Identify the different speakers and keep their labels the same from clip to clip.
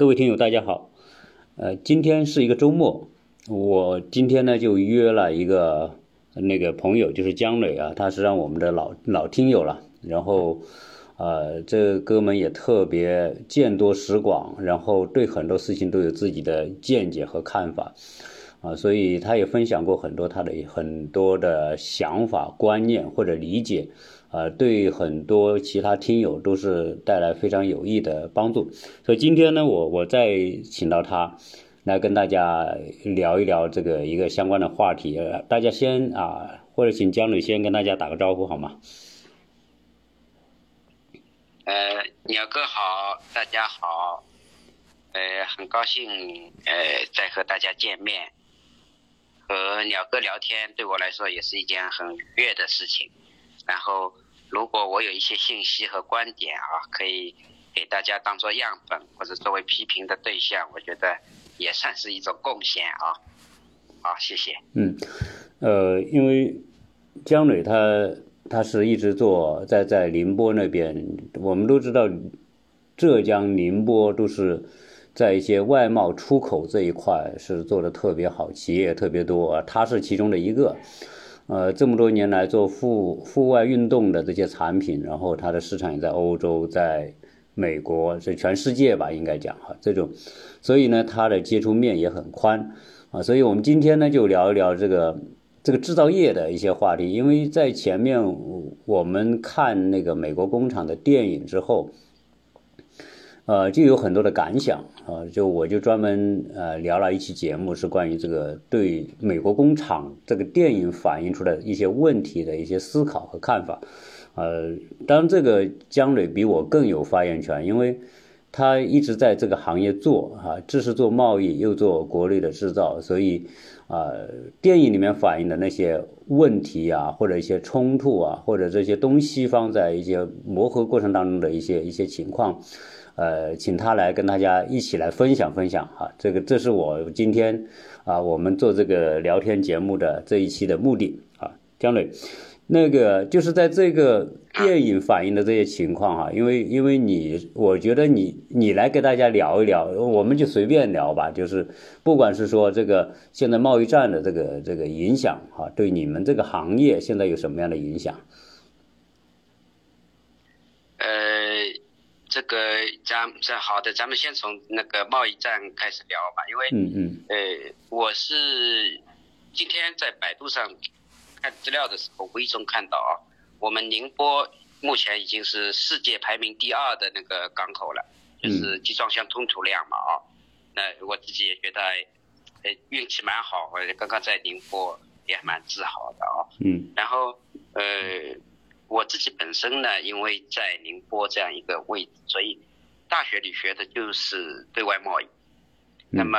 Speaker 1: 各位听友，大家好。呃，今天是一个周末，我今天呢就约了一个那个朋友，就是姜磊啊，他是让我们的老老听友了。然后，呃，这哥们也特别见多识广，然后对很多事情都有自己的见解和看法，啊，所以他也分享过很多他的很多的想法、观念或者理解。呃，对很多其他听友都是带来非常有益的帮助，所以今天呢，我我再请到他来跟大家聊一聊这个一个相关的话题。大家先啊，或者请江磊先跟大家打个招呼好吗？
Speaker 2: 呃，鸟哥好，大家好，呃，很高兴呃再和大家见面，和鸟哥聊天对我来说也是一件很愉悦的事情。然后，如果我有一些信息和观点啊，可以给大家当做样本或者作为批评的对象，我觉得也算是一种贡献啊。好，谢谢。
Speaker 1: 嗯，呃，因为姜磊他他是一直做在在宁波那边，我们都知道浙江宁波都是在一些外贸出口这一块是做的特别好，企业特别多，他是其中的一个。呃，这么多年来做户户外运动的这些产品，然后它的市场也在欧洲，在美国，是全世界吧，应该讲哈，这种，所以呢，它的接触面也很宽啊，所以我们今天呢就聊一聊这个这个制造业的一些话题，因为在前面我们看那个美国工厂的电影之后。呃，就有很多的感想啊，就我就专门呃聊了一期节目，是关于这个对美国工厂这个电影反映出来一些问题的一些思考和看法。呃，当然这个姜磊比我更有发言权，因为他一直在这个行业做啊，既是做贸易又做国内的制造，所以啊，电影里面反映的那些问题啊，或者一些冲突啊，或者这些东西方在一些磨合过程当中的一些一些情况。呃，请他来跟大家一起来分享分享哈，这个这是我今天啊，我们做这个聊天节目的这一期的目的啊，姜磊，那个就是在这个电影反映的这些情况哈，因为因为你，我觉得你你来给大家聊一聊，我们就随便聊吧，就是不管是说这个现在贸易战的这个这个影响哈，对你们这个行业现在有什么样的影响？
Speaker 2: 这个咱这好的，咱们先从那个贸易战开始聊吧，因为
Speaker 1: 嗯嗯，
Speaker 2: 呃，我是今天在百度上看资料的时候，无意中看到啊，我们宁波目前已经是世界排名第二的那个港口了，就是集装箱吞吐量嘛啊，那我自己也觉得，呃，运气蛮好，我刚刚在宁波也蛮自豪的啊，
Speaker 1: 嗯，
Speaker 2: 然后呃。我自己本身呢，因为在宁波这样一个位置，所以大学里学的就是对外贸易。那么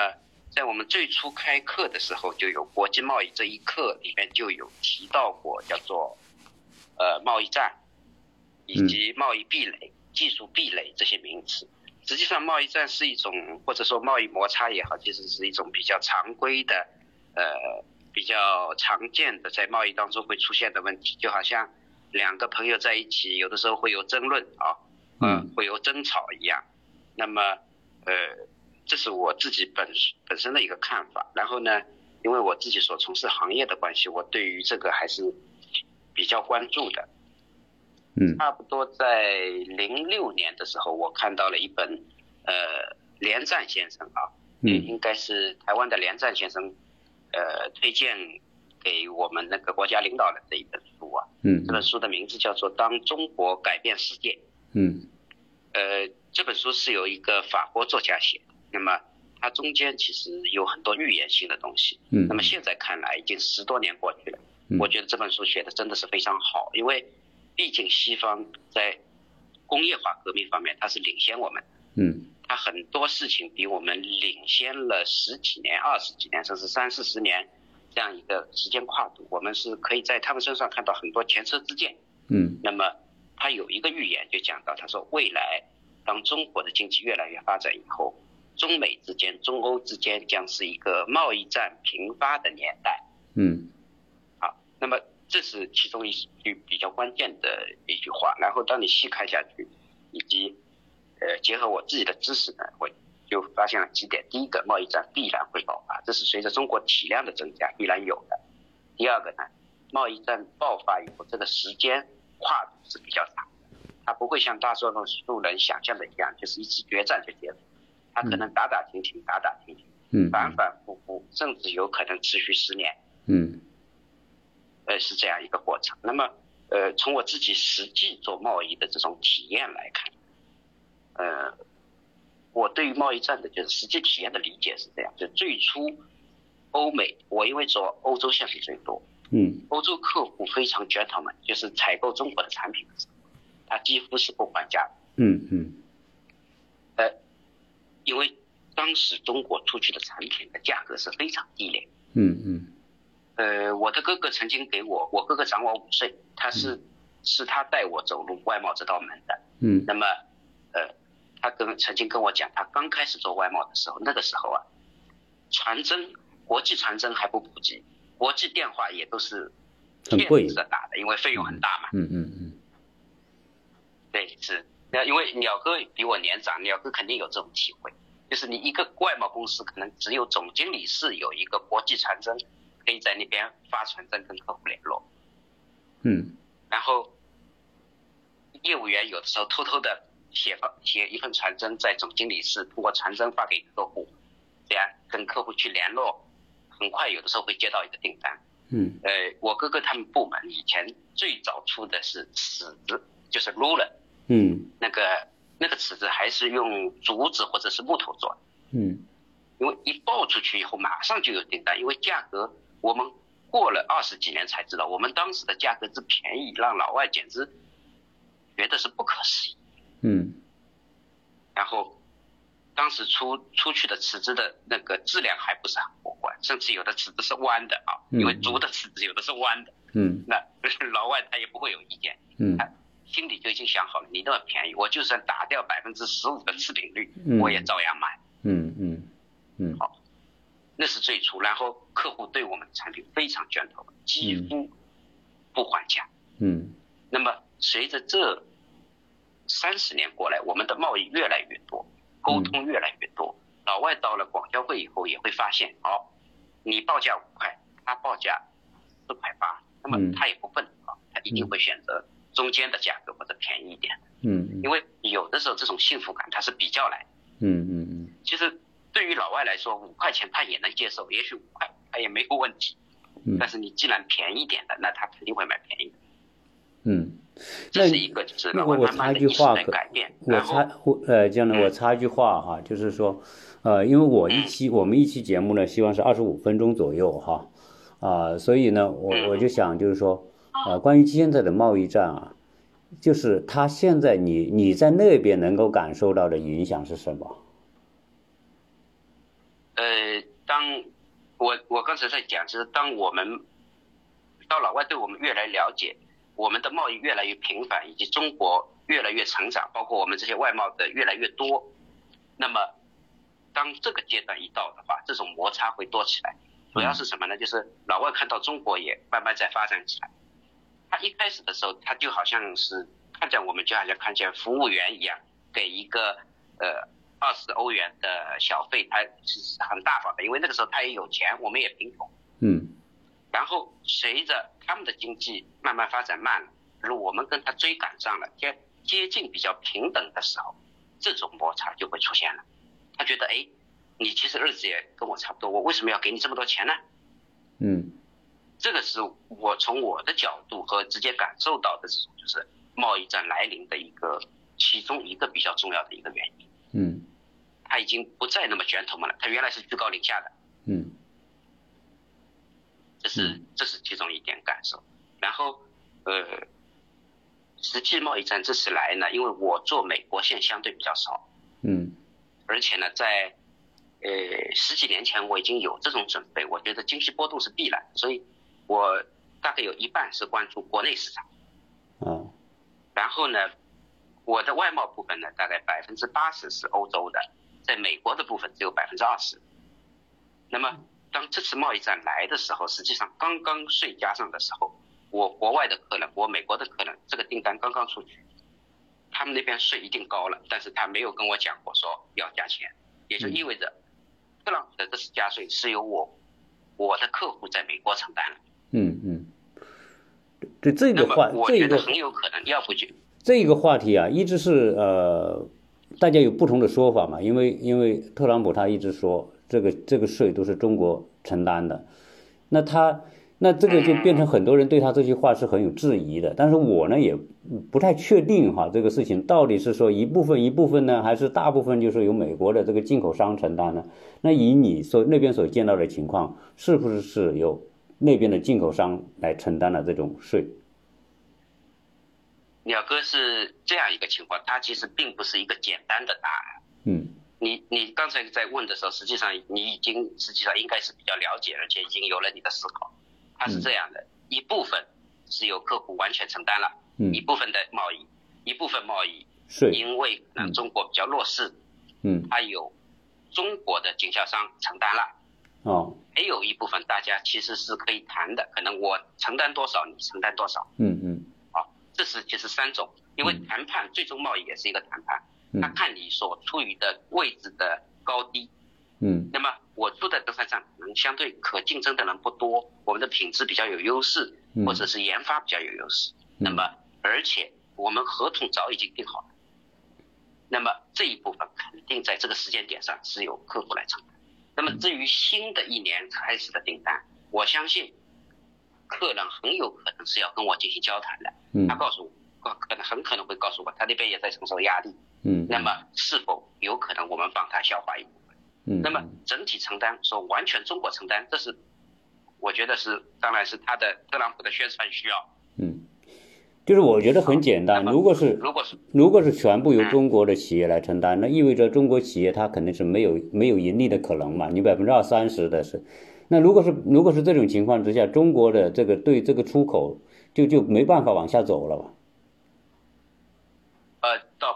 Speaker 2: 在我们最初开课的时候，就有国际贸易这一课里面就有提到过，叫做呃贸易战，以及贸易壁垒、技术壁垒这些名词。实际上，贸易战是一种或者说贸易摩擦也好，其实是一种比较常规的呃比较常见的在贸易当中会出现的问题，就好像。两个朋友在一起，有的时候会有争论啊，嗯，会有争吵一样。那么，呃，这是我自己本本身的一个看法。然后呢，因为我自己所从事行业的关系，我对于这个还是比较关注的。
Speaker 1: 嗯，
Speaker 2: 差不多在零六年的时候，我看到了一本呃连战先生啊，嗯，应该是台湾的连战先生，呃，推荐。给我们那个国家领导人的一本书啊，
Speaker 1: 嗯，
Speaker 2: 这本书的名字叫做《当中国改变世界》，
Speaker 1: 嗯，
Speaker 2: 呃，这本书是由一个法国作家写的，那么它中间其实有很多预言性的东西，
Speaker 1: 嗯，
Speaker 2: 那么现在看来已经十多年过去了，我觉得这本书写的真的是非常好，因为毕竟西方在工业化革命方面它是领先我们，
Speaker 1: 嗯，
Speaker 2: 它很多事情比我们领先了十几年、二十几年，甚至三四十年。这样一个时间跨度，我们是可以在他们身上看到很多前车之鉴。
Speaker 1: 嗯，
Speaker 2: 那么他有一个预言就讲到，他说未来当中国的经济越来越发展以后，中美之间、中欧之间将是一个贸易战频发的年代。
Speaker 1: 嗯，
Speaker 2: 好，那么这是其中一句比较关键的一句话。然后当你细看下去，以及呃结合我自己的知识呢，我就发现了几点：第一个，贸易战必然会爆发，这是随着中国体量的增加必然有的；第二个呢，贸易战爆发以后，这个时间跨度是比较长的，它不会像大多数人想象的一样，就是一次决战就结束，它可能打打停停，打打停停，
Speaker 1: 嗯，
Speaker 2: 反反复复，甚至有可能持续十年，
Speaker 1: 嗯，
Speaker 2: 呃，是这样一个过程。那么，呃，从我自己实际做贸易的这种体验来看，呃。我对于贸易战的就是实际体验的理解是这样：就最初，欧美我因为做欧洲线最多，
Speaker 1: 嗯，
Speaker 2: 欧洲客户非常 gentleman，就是采购中国的产品的时候，他几乎是不还价的，
Speaker 1: 嗯嗯，
Speaker 2: 呃，因为当时中国出去的产品的价格是非常低廉，
Speaker 1: 嗯嗯，
Speaker 2: 呃，我的哥哥曾经给我，我哥哥长我五岁，他是是他带我走入外贸这道门的，
Speaker 1: 嗯，
Speaker 2: 那么，呃。他跟曾经跟我讲，他刚开始做外贸的时候，那个时候啊，传真国际传真还不普及，国际电话也都是
Speaker 1: 很贵
Speaker 2: 的打的，因为费用很大嘛。
Speaker 1: 嗯嗯嗯。
Speaker 2: 对，是那因为鸟哥比我年长，鸟哥肯定有这种体会，就是你一个外贸公司可能只有总经理室有一个国际传真，可以在那边发传真跟客户联络。
Speaker 1: 嗯。
Speaker 2: 然后业务员有的时候偷偷的。写发写一份传真，在总经理室通过传真发给客户，这样跟客户去联络，很快有的时候会接到一个订单。
Speaker 1: 嗯。
Speaker 2: 呃，我哥哥他们部门以前最早出的是尺子，就是 ruler。
Speaker 1: 嗯。
Speaker 2: 那个那个尺子还是用竹子或者是木头做的。
Speaker 1: 嗯。
Speaker 2: 因为一报出去以后马上就有订单，因为价格我们过了二十几年才知道，我们当时的价格之便宜，让老外简直觉得是不可思议。
Speaker 1: 嗯，
Speaker 2: 然后当时出出去的尺子的那个质量还不是很过关，甚至有的尺子是弯的啊，因为竹的尺子有的是弯的。
Speaker 1: 嗯，
Speaker 2: 那 老外他也不会有意见。
Speaker 1: 嗯，
Speaker 2: 他心里就已经想好了，你那么便宜，我就算打掉百分之十五的次品率，我也照样买。
Speaker 1: 嗯嗯嗯，
Speaker 2: 好，那是最初，然后客户对我们的产品非常卷头，几乎不还价。
Speaker 1: 嗯，
Speaker 2: 那么随着这。三十年过来，我们的贸易越来越多，沟通越来越多。老外到了广交会以后，也会发现，哦，你报价五块，他报价四块八，那么他也不笨啊，他一定会选择中间的价格或者便宜一点。
Speaker 1: 嗯，
Speaker 2: 因为有的时候这种幸福感它是比较来的。
Speaker 1: 嗯嗯嗯。
Speaker 2: 其实对于老外来说，五块钱他也能接受，也许五块他也没有问题。
Speaker 1: 嗯。
Speaker 2: 但是你既然便宜点的，那他肯定会买便宜的。
Speaker 1: 嗯。
Speaker 2: 这是一个，就是
Speaker 1: 那我我插一句话，我插呃，这样的我插一句话哈，就是说，呃，因为我一期我们一期节目呢，希望是二十五分钟左右哈，啊，所以呢，我我就想就是说，呃，关于现在的贸易战啊，就是他现在你你在那边能够感受到的影响是什么？
Speaker 2: 呃，当我我刚才在讲，就是当我们到老外对我们越来了解。我们的贸易越来越频繁，以及中国越来越成长，包括我们这些外贸的越来越多。那么，当这个阶段一到的话，这种摩擦会多起来。主要是什么呢？就是老外看到中国也慢慢在发展起来。他一开始的时候，他就好像是看见我们就好像看见服务员一样，给一个呃二十欧元的小费，他是很大方的，因为那个时候他也有钱，我们也贫穷。
Speaker 1: 嗯。
Speaker 2: 然后随着他们的经济慢慢发展慢了，而我们跟他追赶上了，接接近比较平等的时候，这种摩擦就会出现了。他觉得，哎，你其实日子也跟我差不多，我为什么要给你这么多钱呢？
Speaker 1: 嗯，
Speaker 2: 这个是我从我的角度和直接感受到的这种，就是贸易战来临的一个其中一个比较重要的一个原因。
Speaker 1: 嗯，
Speaker 2: 他已经不再那么卷头们了，他原来是居高临下的。是这是其中一点感受，然后呃，实际贸易战这次来呢，因为我做美国线相对比较少，
Speaker 1: 嗯，
Speaker 2: 而且呢，在呃十几年前我已经有这种准备，我觉得经济波动是必然，所以我大概有一半是关注国内市场，
Speaker 1: 嗯，
Speaker 2: 然后呢，我的外贸部分呢，大概百分之八十是欧洲的，在美国的部分只有百分之二十，那么。当这次贸易战来的时候，实际上刚刚税加上的时候，我国外的客人，我美国的客人，这个订单刚刚出去，他们那边税一定高了，但是他没有跟我讲过说要加钱，也就意味着特朗普的这次加税是由我我的客户在美国承担了。
Speaker 1: 嗯嗯。对这个话，
Speaker 2: 我觉得很有可能，要不就
Speaker 1: 这个话题啊，一直是呃，大家有不同的说法嘛。因为因为特朗普他一直说这个这个税都是中国承担的，那他那这个就变成很多人对他这句话是很有质疑的。但是我呢也不太确定哈，这个事情到底是说一部分一部分呢，还是大部分就是由美国的这个进口商承担呢？那以你所那边所见到的情况，是不是是由？那边的进口商来承担了这种税。
Speaker 2: 鸟哥是这样一个情况，它其实并不是一个简单的答案。
Speaker 1: 嗯。
Speaker 2: 你你刚才在问的时候，实际上你已经实际上应该是比较了解，而且已经有了你的思考。它是这样的，一部分是由客户完全承担了，一部分的贸易，一部分贸易
Speaker 1: 是，
Speaker 2: 因为可能中国比较弱势，
Speaker 1: 嗯，
Speaker 2: 它有中国的经销商承担了。
Speaker 1: 哦，
Speaker 2: 还有一部分大家其实是可以谈的，可能我承担多少，你承担多少。
Speaker 1: 嗯嗯。
Speaker 2: 好，这是其实三种，因为谈判最终贸易也是一个谈判，他看你所处于的位置的高低。
Speaker 1: 嗯。
Speaker 2: 那么我住的这块上可能相对可竞争的人不多，我们的品质比较有优势，或者是研发比较有优势。那么而且我们合同早已经定好了，那么这一部分肯定在这个时间点上是由客户来承担。那么至于新的一年开始的订单，我相信客人很有可能是要跟我进行交谈的。
Speaker 1: 嗯。
Speaker 2: 他告诉我，可能很可能会告诉我，他那边也在承受压力。
Speaker 1: 嗯。
Speaker 2: 那么是否有可能我们帮他消化一部分？
Speaker 1: 嗯。
Speaker 2: 那么整体承担，说完全中国承担，这是我觉得是，当然是他的特朗普的宣传需要。
Speaker 1: 嗯。就是我觉得很简单，如果是
Speaker 2: 如果是
Speaker 1: 如果是全部由中国的企业来承担，那意味着中国企业它肯定是没有没有盈利的可能嘛？你百分之二三十的是，那如果是如果是这种情况之下，中国的这个对这个出口就就没办法往下走了吧？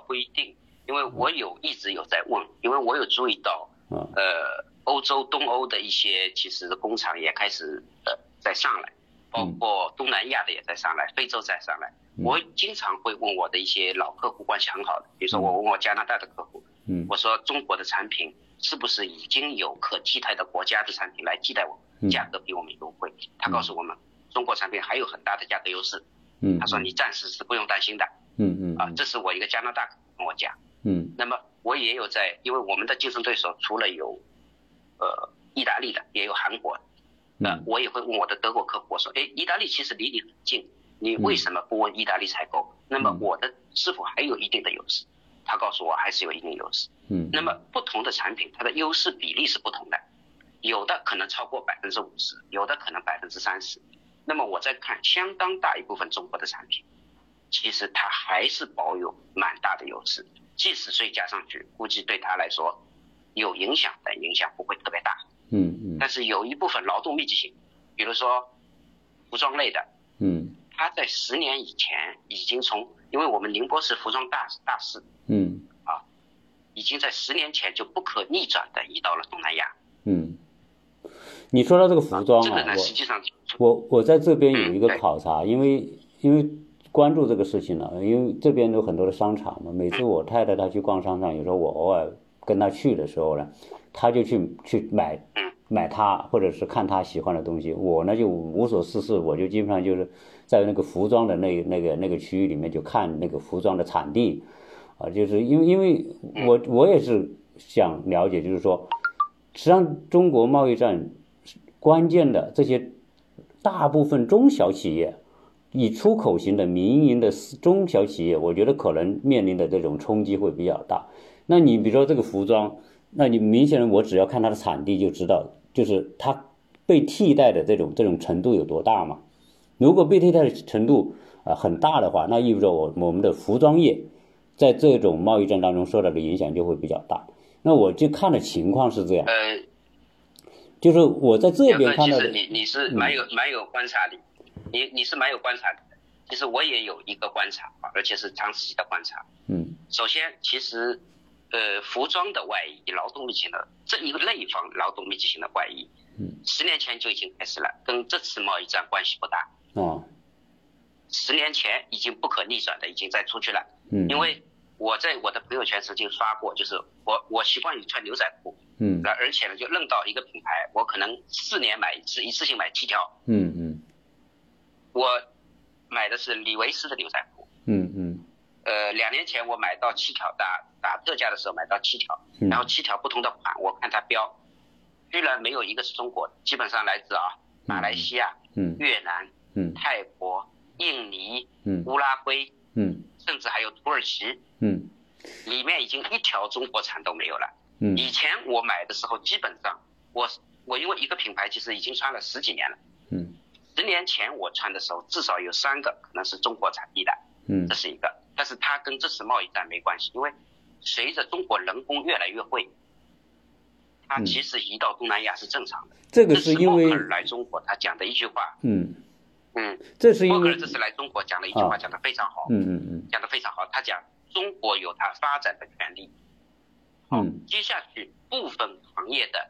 Speaker 2: 不一定，因为我有一直有在问，因为我有注意到，呃，欧洲东欧的一些其实工厂也开始呃在上来。包括东南亚的也在上来，非洲在上来。我经常会问我的一些老客户关系很好的，比如说我问我加拿大的客户，嗯我说中国的产品是不是已经有可替代的国家的产品来替代我们，价格比我们优惠？他告诉我们，中国产品还有很大的价格优势。嗯他说你暂时是不用担心的。
Speaker 1: 嗯嗯。
Speaker 2: 啊，这是我一个加拿大跟我讲。
Speaker 1: 嗯。
Speaker 2: 那么我也有在，因为我们的竞争对手除了有，呃，意大利的，也有韩国。那我也会问我的德国客户，我说，哎，意大利其实离你很近，你为什么不问意大利采购？那么我的是否还有一定的优势？他告诉我还是有一定优势。
Speaker 1: 嗯。
Speaker 2: 那么不同的产品，它的优势比例是不同的，有的可能超过百分之五十，有的可能百分之三十。那么我在看相当大一部分中国的产品，其实它还是保有蛮大的优势，即使税加上去，估计对他来说有影响，但影响不会特别大。
Speaker 1: 嗯嗯，
Speaker 2: 但是有一部分劳动密集型，比如说服装类的，
Speaker 1: 嗯，
Speaker 2: 他在十年以前已经从，因为我们宁波是服装大大市，
Speaker 1: 嗯，
Speaker 2: 啊，已经在十年前就不可逆转的移到了东南亚，
Speaker 1: 嗯，你说到这个服装
Speaker 2: 啊，这个呢实际上，
Speaker 1: 我我在这边有一个考察，因为因为关注这个事情呢，因为这边有很多的商场嘛，每次我太太她去逛商场，有时候我偶尔跟她去的时候呢。她就去去买，买她或者是看她喜欢的东西。我呢就无所事事，我就基本上就是在那个服装的那那个那个区域里面就看那个服装的产地，啊，就是因为因为我我也是想了解，就是说，实际上中国贸易战关键的这些大部分中小企业，以出口型的民营的中小企业，我觉得可能面临的这种冲击会比较大。那你比如说这个服装。那你明显的，我只要看它的产地就知道，就是它被替代的这种这种程度有多大嘛？如果被替代的程度啊很大的话，那意味着我我们的服装业在这种贸易战当中受到的影响就会比较大。那我就看的情况是这样，
Speaker 2: 呃，
Speaker 1: 就是我在这边看到的，
Speaker 2: 你你是蛮有蛮有观察力，你你是蛮有观察力的。其实我也有一个观察啊，而且是长时期的观察。
Speaker 1: 嗯，
Speaker 2: 首先其实。呃，服装的外衣，劳动密集型的这一个类方劳动密集型的外衣，
Speaker 1: 嗯，
Speaker 2: 十年前就已经开始了，跟这次贸易战关系不大。
Speaker 1: 哦，
Speaker 2: 十年前已经不可逆转的，已经在出去了。
Speaker 1: 嗯，
Speaker 2: 因为我。在我的朋友圈曾经发过，就是我我习惯于穿牛仔裤，
Speaker 1: 嗯
Speaker 2: 那而且呢就认到一个品牌，我可能四年买一次，一次性买七条，
Speaker 1: 嗯嗯
Speaker 2: 我买的是李维斯的牛仔裤，
Speaker 1: 嗯嗯。
Speaker 2: 呃，两年前我买到七条，打打特价的时候买到七条，
Speaker 1: 嗯。
Speaker 2: 然后七条不同的款，我看它标，居然没有一个是中国的，基本上来自啊马来西亚、
Speaker 1: 嗯。
Speaker 2: 越南、
Speaker 1: 嗯。
Speaker 2: 泰国、印尼、
Speaker 1: 嗯。
Speaker 2: 乌拉圭，
Speaker 1: 嗯。
Speaker 2: 甚至还有土耳其，
Speaker 1: 嗯。
Speaker 2: 里面已经一条中国产都没有了。
Speaker 1: 嗯。
Speaker 2: 以前我买的时候，基本上我我因为一个品牌其实已经穿了十几年了，
Speaker 1: 嗯
Speaker 2: 十年前我穿的时候至少有三个可能是中国产地的，
Speaker 1: 嗯。
Speaker 2: 这是一个，但是它跟这次贸易战没关系，因为随着中国人工越来越会，它
Speaker 1: 嗯。
Speaker 2: 其实移到东南亚是正常的。
Speaker 1: 这个是因为
Speaker 2: 克尔来中国，他讲的一句话，
Speaker 1: 嗯，
Speaker 2: 嗯，
Speaker 1: 这是因为
Speaker 2: 默克尔这次来中国讲了一句话，
Speaker 1: 啊。
Speaker 2: 讲的非常好，
Speaker 1: 嗯嗯嗯。
Speaker 2: 讲的非常好。他讲中国有它发展的权利，
Speaker 1: 嗯。
Speaker 2: 接下去部分行业的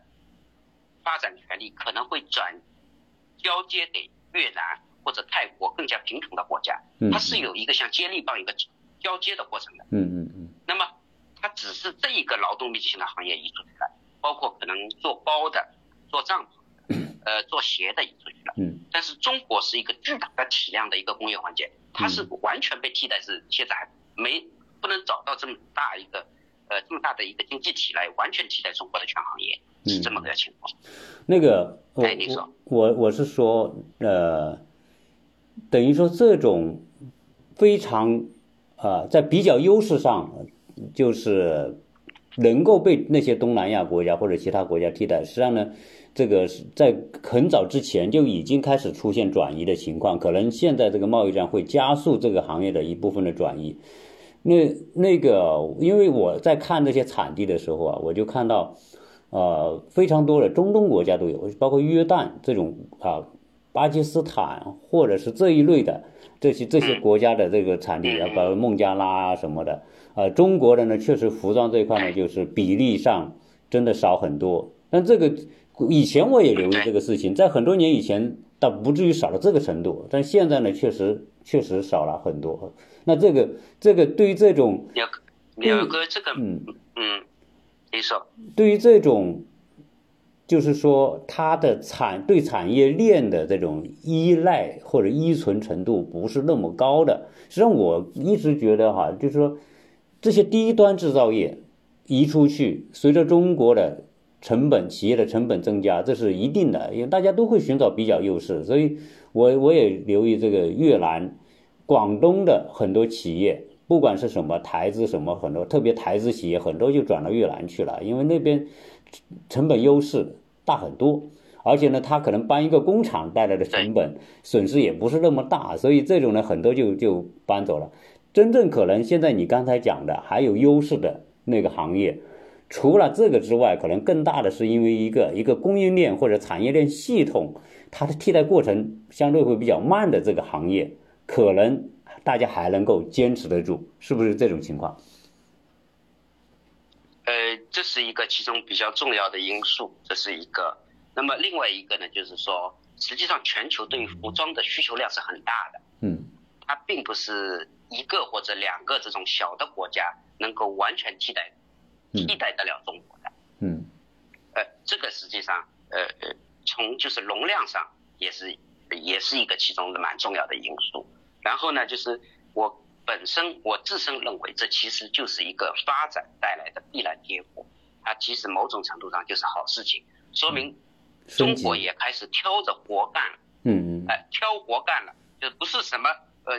Speaker 2: 发展权利可能会转交接给越南或者泰国更加贫穷的国家，
Speaker 1: 嗯
Speaker 2: 它是有一个像接力棒一个交接的过程的。
Speaker 1: 嗯嗯嗯
Speaker 2: 那么它只是这一个劳动密集型的行业移出去了，包括可能做包的、做帐篷、呃做鞋的移出去了。
Speaker 1: 嗯
Speaker 2: 但是中国是一个巨大的体量的一个工业环节，它是完全被替代，是现在还没不能找到这么大一个呃这么大的一个经济体来完全替代中国的全行业，是这么个情况。
Speaker 1: 那个我
Speaker 2: 哎你说
Speaker 1: 我我是说呃，等于说这种非常啊、在比较优势上，就是能够被那些东南亚国家或者其他国家替代。实际上呢，这个是在很早之前就已经开始出现转移的情况，可能现在这个贸易战会加速这个行业的一部分的转移。那那个，因为我在看这些产地的时候啊，我就看到，呃，非常多的中东国家都有，包括约旦这种啊，巴基斯坦或者是这一类的这些这些国家的这个产地啊，包括孟加拉啊什么的，呃，中国的呢，确实服装这一块呢，就是比例上真的少很多。但这个以前我也留意这个事情，在很多年以前倒不至于少到这个程度，但现在呢，确实确实少了很多。那这个这个对于这种
Speaker 2: 鸟鸟哥，这个
Speaker 1: 嗯对于这种，就是说它的产对产业链的这种依赖或者依存程度不是那么高的。实际上，我一直觉得哈，就是说这些低端制造业移出去，随着中国的成本、企业的成本增加，这是一定的，因为大家都会寻找比较优势。所以我我也留意这个越南、广东的很多企业。不管是什么台资什么很多，特别台资企业很多就转到越南去了，因为那边成本优势大很多，而且呢，它可能搬一个工厂带来的成本损失也不是那么大，所以这种呢很多就就搬走了。真正可能现在你刚才讲的还有优势的那个行业，除了这个之外，可能更大的是因为一个一个供应链或者产业链系统，它的替代过程相对会比较慢的这个行业，可能。大家还能够坚持得住，是不是这种情况？
Speaker 2: 呃，这是一个其中比较重要的因素，这是一个。那么另外一个呢，就是说，实际上全球对于服装的需求量是很大的，
Speaker 1: 嗯，
Speaker 2: 它并不是一个或者两个这种小的国家能够完全替代替代得了中国的，
Speaker 1: 嗯，
Speaker 2: 呃，这个实际上，呃呃，从就是容量上也是也是一个其中的蛮重要的因素。然后呢，就是我本身我自身认为，这其实就是一个发展带来的必然结果。它其实某种程度上就是好事情，说明中国也开始挑着活干了。
Speaker 1: 嗯嗯。
Speaker 2: 哎，挑活干了，就不是什么呃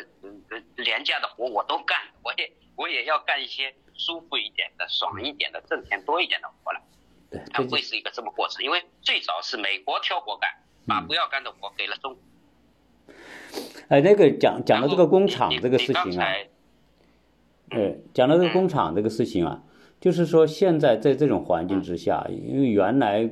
Speaker 2: 呃廉价的活我都干，我也我也要干一些舒服一点的、爽一点的、挣钱多一点的活了。
Speaker 1: 对，
Speaker 2: 它会是一个这么过程，因为最早是美国挑活干，把不要干的活给了中国。
Speaker 1: 哎，那个讲讲到这个工厂这个事情啊，呃，讲到这个工厂这个事情啊，就是说现在在这种环境之下，因为原来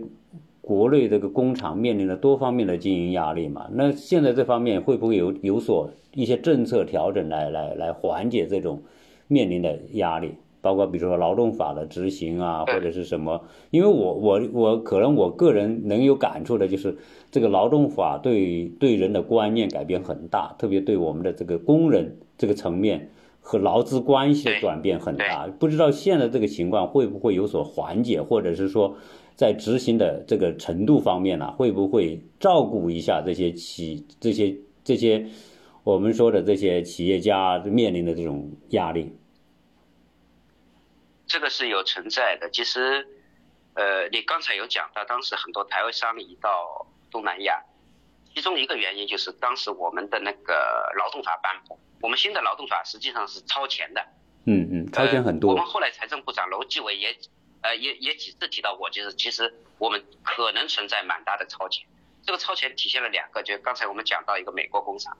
Speaker 1: 国内这个工厂面临着多方面的经营压力嘛，那现在这方面会不会有有所一些政策调整来来来缓解这种面临的压力？包括比如说劳动法的执行啊，或者是什么？因为我我我可能我个人能有感触的就是，这个劳动法对对人的观念改变很大，特别对我们的这个工人这个层面和劳资关系的转变很大。不知道现在这个情况会不会有所缓解，或者是说在执行的这个程度方面呢，会不会照顾一下这些企这些这些我们说的这些企业家面临的这种压力？
Speaker 2: 这个是有存在的。其实，呃，你刚才有讲到，当时很多台湾商移到东南亚，其中一个原因就是当时我们的那个劳动法颁布，我们新的劳动法实际上是超前的。
Speaker 1: 嗯嗯，超前很多。
Speaker 2: 我们后来财政部长楼继伟也，呃，也也几次提到过，就是其实我们可能存在蛮大的超前。这个超前体现了两个，就刚才我们讲到一个美国工厂。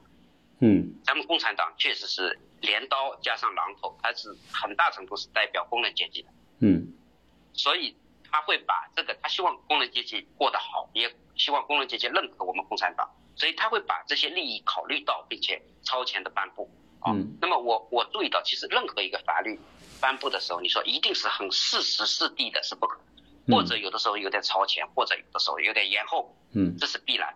Speaker 1: 嗯，
Speaker 2: 咱们共产党确实是镰刀加上榔头，它是很大程度是代表工人阶级的。
Speaker 1: 嗯，
Speaker 2: 所以他会把这个，他希望工人阶级过得好，也希望工人阶级认可我们共产党，所以他会把这些利益考虑到，并且超前的颁布。啊，那么我我注意到，其实任何一个法律颁布的时候，你说一定是很适时适地的，是不可能，或者有的时候有点超前，或者有的时候有点延后。
Speaker 1: 嗯，
Speaker 2: 这是必然。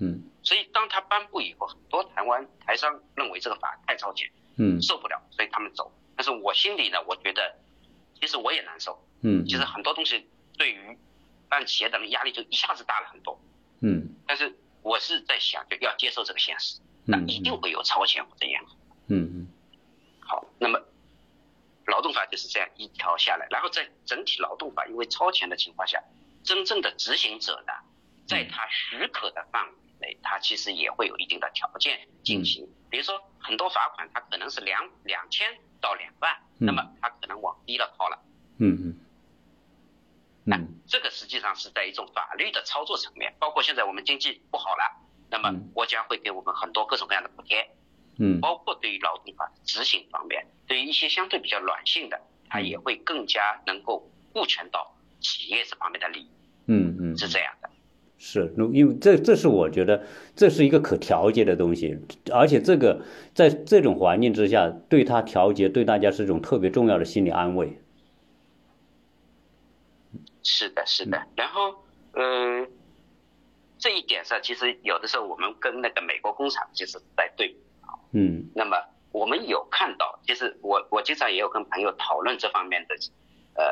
Speaker 1: 嗯。
Speaker 2: 所以，当他颁布以后，很多台湾台商认为这个法太超前，
Speaker 1: 嗯，
Speaker 2: 受不了，所以他们走。但是我心里呢，我觉得，其实我也难受，
Speaker 1: 嗯，
Speaker 2: 其实很多东西对于办企业的人压力就一下子大了很多，
Speaker 1: 嗯。
Speaker 2: 但是我是在想，就要接受这个现实，那一定会有超前或者延后，
Speaker 1: 嗯嗯。
Speaker 2: 好，那么劳动法就是这样一条下来，然后在整体劳动法因为超前的情况下，真正的执行者呢，在他许可的范围。它其实也会有一定的条件进行，比如说很多罚款，它可能是两两千到两万，那么它可能往低了靠了。
Speaker 1: 嗯嗯。
Speaker 2: 那这个实际上是在一种法律的操作层面，包括现在我们经济不好了，那么国家会给我们很多各种各样的补贴。
Speaker 1: 嗯。
Speaker 2: 包括对于劳动法执行方面，对于一些相对比较软性的，它也会更加能够顾全到企业这方面的利益。
Speaker 1: 嗯嗯。
Speaker 2: 是这样的。
Speaker 1: 是，因为这这是我觉得这是一个可调节的东西，而且这个在这种环境之下，对他调节对大家是一种特别重要的心理安慰。
Speaker 2: 是的，是的。然后，呃，这一点上，其实有的时候我们跟那个美国工厂其实在对比啊。
Speaker 1: 嗯。
Speaker 2: 那么我们有看到，其实我我经常也有跟朋友讨论这方面的，呃，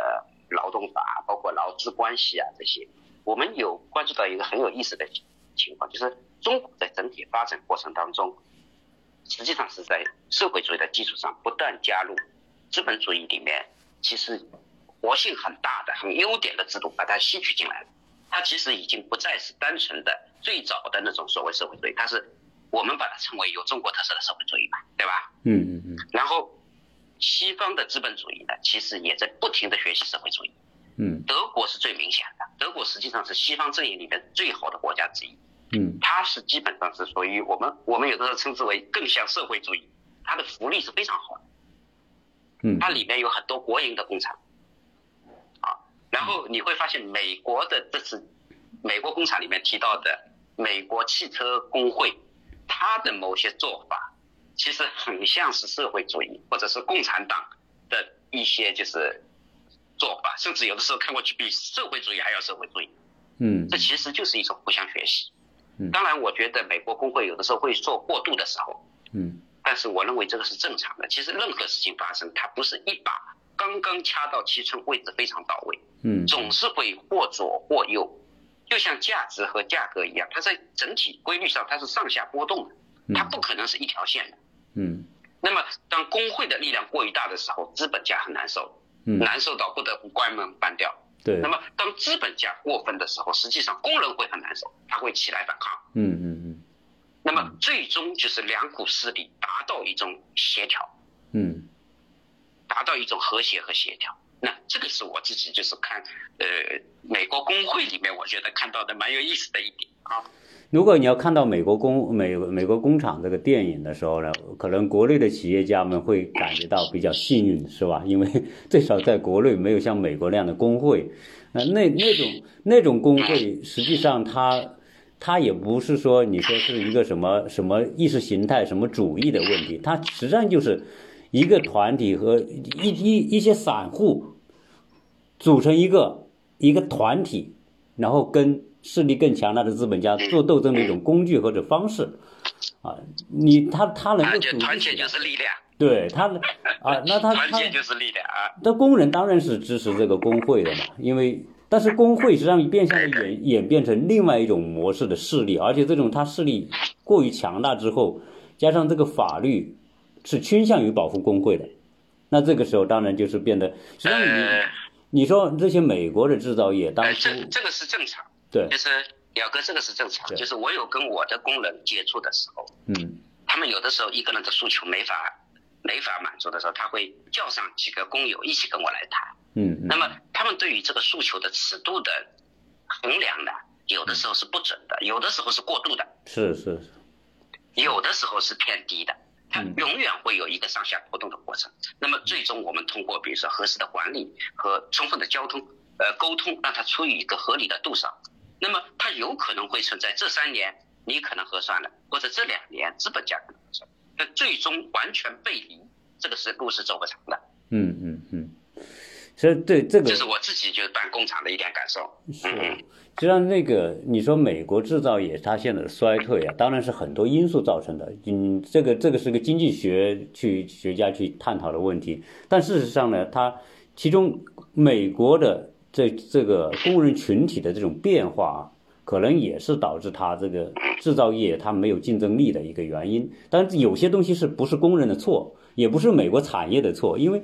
Speaker 2: 劳动法，包括劳资关系啊这些。我们有关注到一个很有意思的情况，就是中国在整体发展过程当中，实际上是在社会主义的基础上不断加入资本主义里面，其实活性很大的、很优点的制度，把它吸取进来了。它其实已经不再是单纯的最早的那种所谓社会主义，它是我们把它称为有中国特色的社会主义嘛，对吧？
Speaker 1: 嗯嗯嗯。
Speaker 2: 然后西方的资本主义呢，其实也在不停的学习社会主义。
Speaker 1: 嗯，
Speaker 2: 德国是最明显的。德国实际上是西方阵营里面最好的国家之一。
Speaker 1: 嗯，
Speaker 2: 它是基本上是属于我们我们有的时候称之为更像社会主义，它的福利是非常好的。
Speaker 1: 嗯，
Speaker 2: 它里面有很多国营的工厂。啊，然后你会发现美国的这次美国工厂里面提到的美国汽车工会，它的某些做法其实很像是社会主义或者是共产党的一些就是。做法，甚至有的时候看过去比社会主义还要社会主义。
Speaker 1: 嗯，
Speaker 2: 这其实就是一种互相学习。
Speaker 1: 嗯，
Speaker 2: 当然，我觉得美国工会有的时候会做过度的时候。
Speaker 1: 嗯，
Speaker 2: 但是我认为这个是正常的。其实任何事情发生，它不是一把刚刚掐到七寸，位置非常到位。
Speaker 1: 嗯，
Speaker 2: 总是会或左或右，就像价值和价格一样，它在整体规律上它是上下波动的，它不可能是一条线的。
Speaker 1: 嗯，
Speaker 2: 那么当工会的力量过于大的时候，资本家很难受。难受到不得不关门关掉。
Speaker 1: 对。
Speaker 2: 那么当资本家过分的时候，实际上工人会很难受，他会起来反抗。
Speaker 1: 嗯嗯嗯。
Speaker 2: 那么最终就是两股势力达到一种协调。
Speaker 1: 嗯。
Speaker 2: 达到一种和谐和协调。那这个是我自己就是看呃美国工会里面我觉得看到的蛮有意思的一点啊。
Speaker 1: 如果你要看到美国工美美国工厂这个电影的时候呢，可能国内的企业家们会感觉到比较幸运，是吧？因为最少在国内没有像美国那样的工会，那那那种那种工会，实际上它它也不是说你说是一个什么什么意识形态什么主义的问题，它实际上就是一个团体和一一一些散户组成一个一个团体，然后跟。势力更强大的资本家做斗争的一种工具或者方式，啊，你他他能够
Speaker 2: 团结就是力量，
Speaker 1: 对他啊，那他
Speaker 2: 团结就是力量啊。
Speaker 1: 那工人当然是支持这个工会的嘛，因为但是工会实际上变相的演演变成另外一种模式的势力，而且这种他势力过于强大之后，加上这个法律是倾向于保护工会的，那这个时候当然就是变得，实际上你你说这些美国的制造业当初
Speaker 2: 这这个是正常，
Speaker 1: 对，
Speaker 2: 就是表哥这个是正常，就是我有跟我的工人接触的时候，
Speaker 1: 嗯，
Speaker 2: 他们有的时候一个人的诉求没法。没法满足的时候，他会叫上几个工友一起跟我来谈。
Speaker 1: 嗯，
Speaker 2: 那么他们对于这个诉求的尺度的衡量呢，有的时候是不准的，有的时候是过度的。
Speaker 1: 是是是，
Speaker 2: 有的时候是偏低的，它永远会有一个上下波动的过程。那么最终我们通过比如说合适的管理和充分的交通呃沟通，让它处于一个合理的度上。那么它有可能会存在这三年你可能核算了，或者这两年资本家可能核算。那最终完全背离，这个是路是走不长的。
Speaker 1: 嗯嗯嗯，所以对这个，
Speaker 2: 这是我自己就是办工厂的一点感受。
Speaker 1: 是，实际上那个你说美国制造业它现在的衰退啊，当然是很多因素造成的。嗯，这个这个是个经济学去学家去探讨的问题。但事实上呢，它其中美国的这这个工人群体的这种变化啊。可能也是导致它这个制造业它没有竞争力的一个原因。但是有些东西是不是工人的错，也不是美国产业的错，因为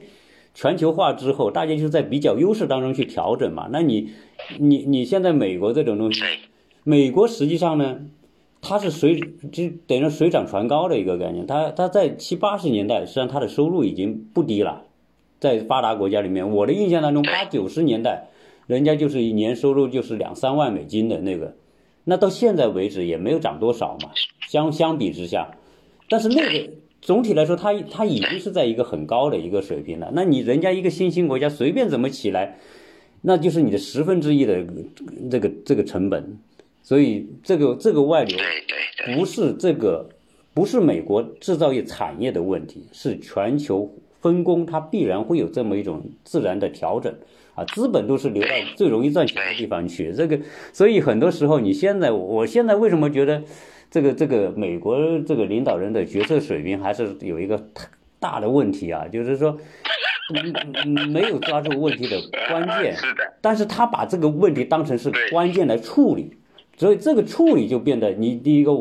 Speaker 1: 全球化之后，大家就在比较优势当中去调整嘛。那你，你你现在美国这种东西，美国实际上呢，它是水就等于水涨船高的一个概念。它它在七八十年代，实际上它的收入已经不低了，在发达国家里面，我的印象当中，八九十年代。人家就是一年收入就是两三万美金的那个，那到现在为止也没有涨多少嘛，相相比之下，但是那个总体来说，它它已经是在一个很高的一个水平了。那你人家一个新兴国家随便怎么起来，那就是你的十分之一的这个这个成本，所以这个这个外流不是这个不是美国制造业产业的问题，是全球分工它必然会有这么一种自然的调整。啊，资本都是流到最容易赚钱的地方去。这个，所以很多时候，你现在，我现在为什么觉得，这个这个美国这个领导人的决策水平还是有一个大的问题啊？就是说，没有抓住问题的关键。
Speaker 2: 是的。
Speaker 1: 但是他把这个问题当成是关键来处理，所以这个处理就变得，你第一个，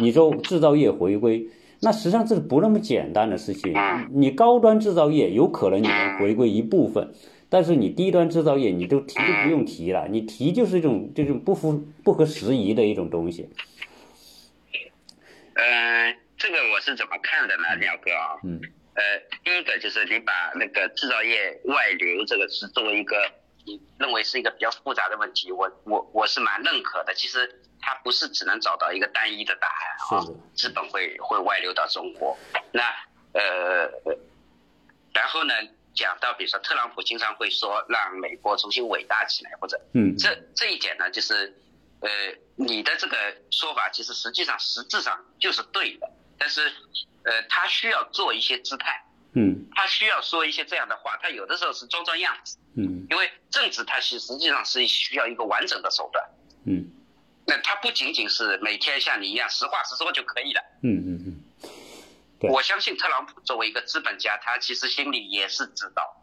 Speaker 1: 你说制造业回归，那实际上这是不那么简单的事情。你高端制造业有可能你能回归一部分。但是你低端制造业，你都提都不用提了，你提就是一种这种不符不合时宜的一种东西。
Speaker 2: 嗯，这个我是怎么看的呢，鸟哥啊？
Speaker 1: 嗯。
Speaker 2: 呃，第一个就是你把那个制造业外流这个是作为一个你认为是一个比较复杂的问题，我我我是蛮认可的。其实它不是只能找到一个单一的答案啊，资本会会外流到中国。那呃，然后呢？讲到，比如说特朗普经常会说让美国重新伟大起来，或者，
Speaker 1: 嗯，
Speaker 2: 这这一点呢，就是，呃，你的这个说法其实实际上实质上就是对的，但是，呃，他需要做一些姿态，
Speaker 1: 嗯，
Speaker 2: 他需要说一些这样的话，他有的时候是装装样子，
Speaker 1: 嗯，
Speaker 2: 因为政治它是实际上是需要一个完整的手段，
Speaker 1: 嗯，
Speaker 2: 那他不仅仅是每天像你一样实话实说就可以了，
Speaker 1: 嗯嗯嗯。
Speaker 2: 我相信特朗普作为一个资本家，他其实心里也是知道，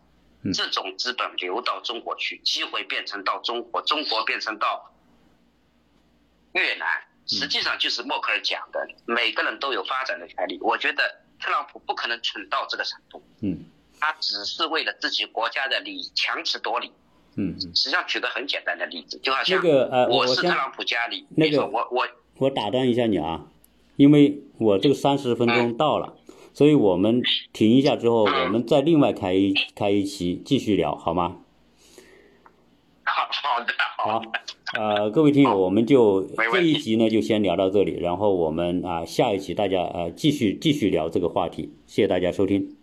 Speaker 2: 这种资本流到中国去，机会变成到中国，中国变成到越南，实际上就是默克尔讲的，每个人都有发展的权利。我觉得特朗普不可能蠢到这个程度，
Speaker 1: 嗯，
Speaker 2: 他只是为了自己国家的利益强词夺理，
Speaker 1: 嗯
Speaker 2: 实际上举个很简单的例子，就好像
Speaker 1: 那个呃，
Speaker 2: 我是特朗普家里，
Speaker 1: 那个
Speaker 2: 我我
Speaker 1: 我打断一下你啊。因为我这个三十分钟到了，所以我们停一下之后，我们再另外开一开一期继续聊，好吗？
Speaker 2: 好好的。
Speaker 1: 好，呃，各位听友，我们就这一集呢就先聊到这里，然后我们啊下一期大家呃继续继续聊这个话题，谢谢大家收听。